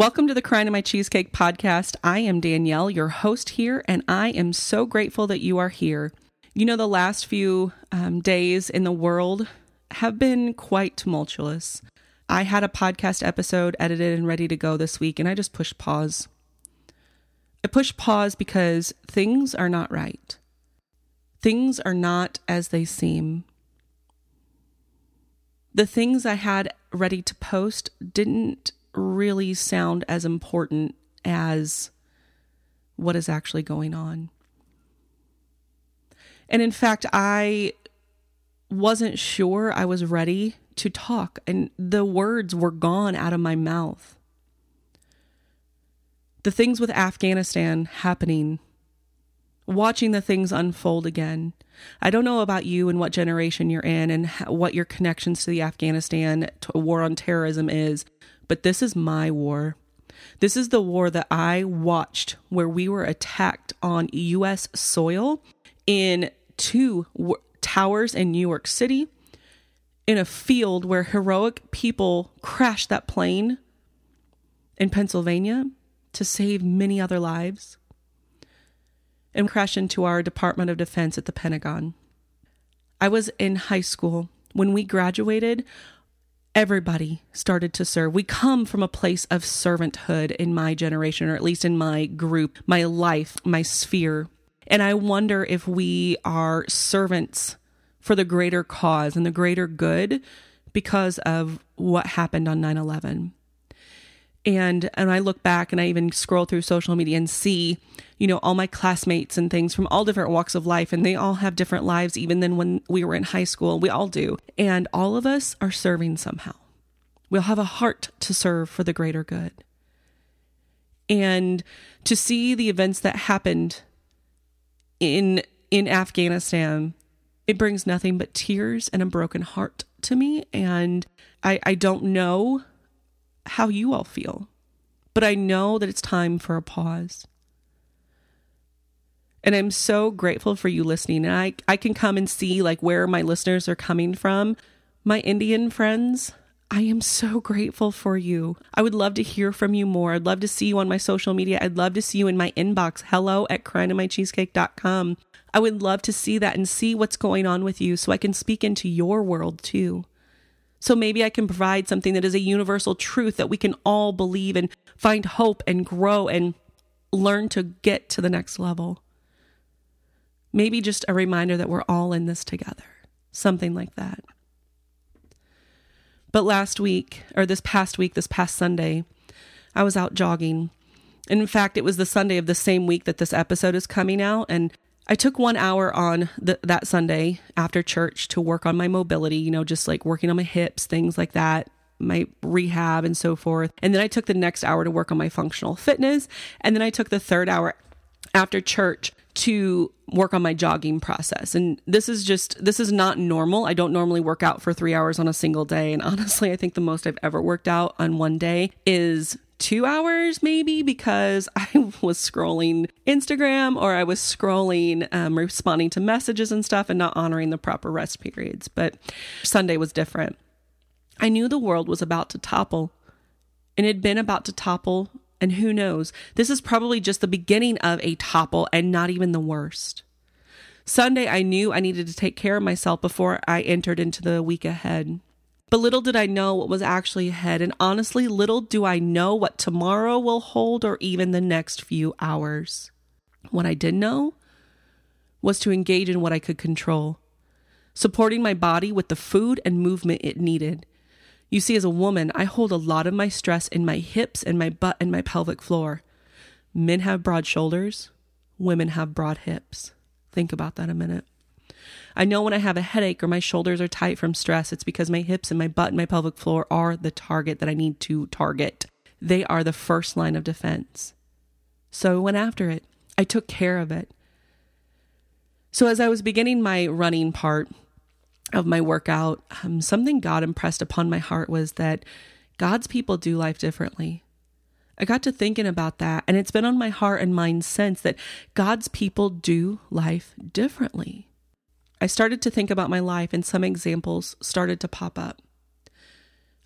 Welcome to the Crying in My Cheesecake podcast. I am Danielle, your host here, and I am so grateful that you are here. You know, the last few um, days in the world have been quite tumultuous. I had a podcast episode edited and ready to go this week, and I just pushed pause. I pushed pause because things are not right. Things are not as they seem. The things I had ready to post didn't really sound as important as what is actually going on. And in fact, I wasn't sure I was ready to talk, and the words were gone out of my mouth. The things with Afghanistan happening, watching the things unfold again. I don't know about you and what generation you're in and what your connections to the Afghanistan war on terrorism is, but this is my war. This is the war that I watched where we were attacked on U.S. soil in two w- towers in New York City, in a field where heroic people crashed that plane in Pennsylvania to save many other lives, and crashed into our Department of Defense at the Pentagon. I was in high school. When we graduated, everybody started to serve. We come from a place of servanthood in my generation, or at least in my group, my life, my sphere. And I wonder if we are servants for the greater cause and the greater good because of what happened on 9 11 and and I look back and I even scroll through social media and see, you know, all my classmates and things from all different walks of life and they all have different lives even than when we were in high school. We all do. And all of us are serving somehow. We'll have a heart to serve for the greater good. And to see the events that happened in in Afghanistan, it brings nothing but tears and a broken heart to me and I I don't know how you all feel, but I know that it's time for a pause. And I'm so grateful for you listening. And I, I can come and see like where my listeners are coming from. My Indian friends, I am so grateful for you. I would love to hear from you more. I'd love to see you on my social media. I'd love to see you in my inbox. Hello at cryinginmycheesecake.com. I would love to see that and see what's going on with you so I can speak into your world too. So maybe I can provide something that is a universal truth that we can all believe and find hope and grow and learn to get to the next level. Maybe just a reminder that we're all in this together, something like that. But last week, or this past week, this past Sunday, I was out jogging. And in fact, it was the Sunday of the same week that this episode is coming out. And I took one hour on the, that Sunday after church to work on my mobility, you know, just like working on my hips, things like that, my rehab and so forth. And then I took the next hour to work on my functional fitness. And then I took the third hour after church to work on my jogging process. And this is just, this is not normal. I don't normally work out for three hours on a single day. And honestly, I think the most I've ever worked out on one day is two hours maybe because I was scrolling Instagram or I was scrolling, um, responding to messages and stuff and not honoring the proper rest periods. But Sunday was different. I knew the world was about to topple and it had been about to topple. And who knows, this is probably just the beginning of a topple and not even the worst. Sunday, I knew I needed to take care of myself before I entered into the week ahead. But little did I know what was actually ahead, and honestly, little do I know what tomorrow will hold or even the next few hours. What I did know was to engage in what I could control, supporting my body with the food and movement it needed. You see, as a woman, I hold a lot of my stress in my hips and my butt and my pelvic floor. Men have broad shoulders, women have broad hips. Think about that a minute. I know when I have a headache or my shoulders are tight from stress, it's because my hips and my butt and my pelvic floor are the target that I need to target. They are the first line of defense. So I went after it. I took care of it. So as I was beginning my running part of my workout, um, something God impressed upon my heart was that God's people do life differently. I got to thinking about that, and it's been on my heart and mind since that God's people do life differently. I started to think about my life and some examples started to pop up.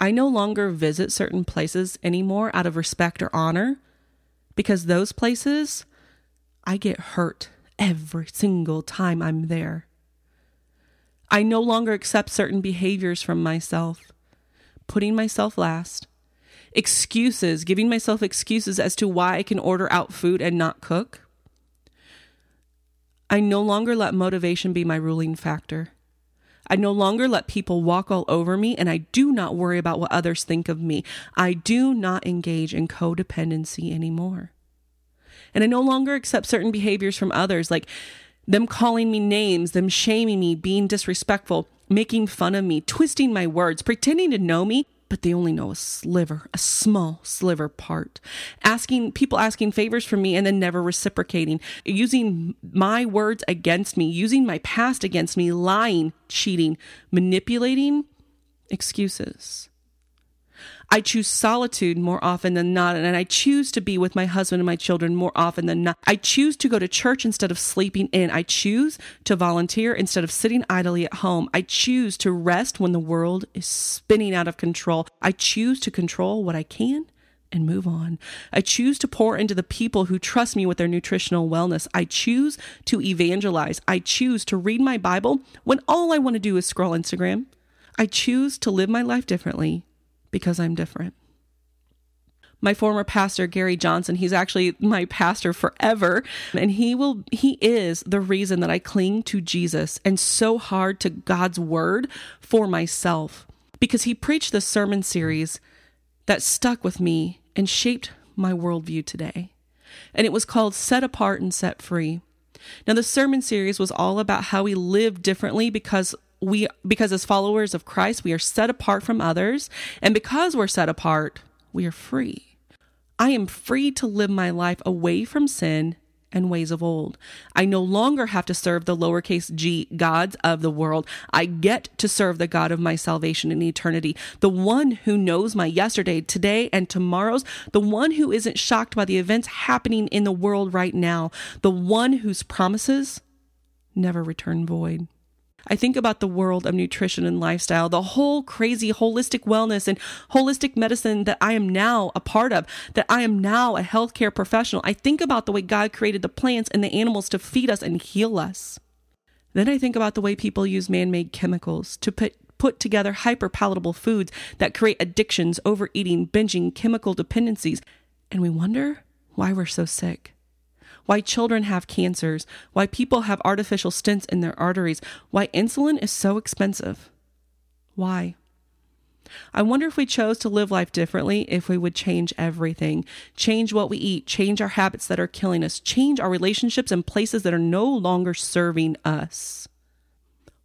I no longer visit certain places anymore out of respect or honor because those places, I get hurt every single time I'm there. I no longer accept certain behaviors from myself, putting myself last, excuses, giving myself excuses as to why I can order out food and not cook. I no longer let motivation be my ruling factor. I no longer let people walk all over me, and I do not worry about what others think of me. I do not engage in codependency anymore. And I no longer accept certain behaviors from others, like them calling me names, them shaming me, being disrespectful, making fun of me, twisting my words, pretending to know me but they only know a sliver, a small sliver part. Asking people asking favors from me and then never reciprocating, using my words against me, using my past against me, lying, cheating, manipulating, excuses. I choose solitude more often than not, and I choose to be with my husband and my children more often than not. I choose to go to church instead of sleeping in. I choose to volunteer instead of sitting idly at home. I choose to rest when the world is spinning out of control. I choose to control what I can and move on. I choose to pour into the people who trust me with their nutritional wellness. I choose to evangelize. I choose to read my Bible when all I want to do is scroll Instagram. I choose to live my life differently because I'm different. My former pastor Gary Johnson, he's actually my pastor forever, and he will he is the reason that I cling to Jesus and so hard to God's word for myself because he preached this sermon series that stuck with me and shaped my worldview today. And it was called Set Apart and Set Free. Now, the sermon series was all about how we live differently because we because as followers of Christ, we are set apart from others, and because we're set apart, we are free. I am free to live my life away from sin and ways of old. I no longer have to serve the lowercase g gods of the world. I get to serve the God of my salvation in eternity, the one who knows my yesterday, today, and tomorrow's, the one who isn't shocked by the events happening in the world right now, the one whose promises never return void. I think about the world of nutrition and lifestyle, the whole crazy holistic wellness and holistic medicine that I am now a part of, that I am now a healthcare professional. I think about the way God created the plants and the animals to feed us and heal us. Then I think about the way people use man made chemicals to put put together hyper palatable foods that create addictions, overeating, binging, chemical dependencies, and we wonder why we're so sick why children have cancers, why people have artificial stents in their arteries, why insulin is so expensive. Why? I wonder if we chose to live life differently, if we would change everything, change what we eat, change our habits that are killing us, change our relationships and places that are no longer serving us.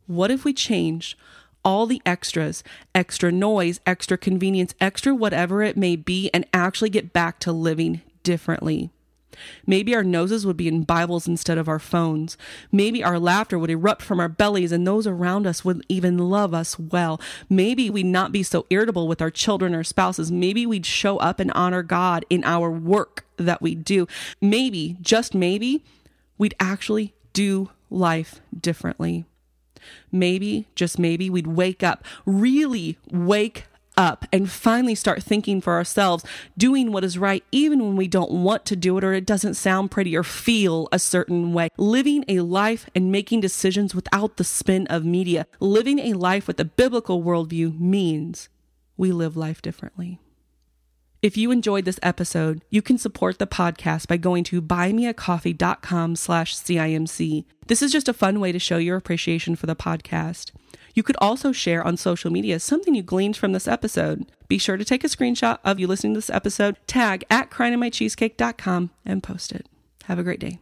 What if we change all the extras, extra noise, extra convenience, extra whatever it may be, and actually get back to living differently? Maybe our noses would be in Bibles instead of our phones. Maybe our laughter would erupt from our bellies and those around us would even love us well. Maybe we'd not be so irritable with our children or spouses. Maybe we'd show up and honor God in our work that we do. Maybe, just maybe, we'd actually do life differently. Maybe, just maybe, we'd wake up, really wake up and finally start thinking for ourselves, doing what is right, even when we don't want to do it or it doesn't sound pretty or feel a certain way. Living a life and making decisions without the spin of media. Living a life with a biblical worldview means we live life differently. If you enjoyed this episode, you can support the podcast by going to buymeacoffee.com slash CIMC. This is just a fun way to show your appreciation for the podcast. You could also share on social media something you gleaned from this episode. Be sure to take a screenshot of you listening to this episode, tag at cryinginmycheesecake.com, and post it. Have a great day.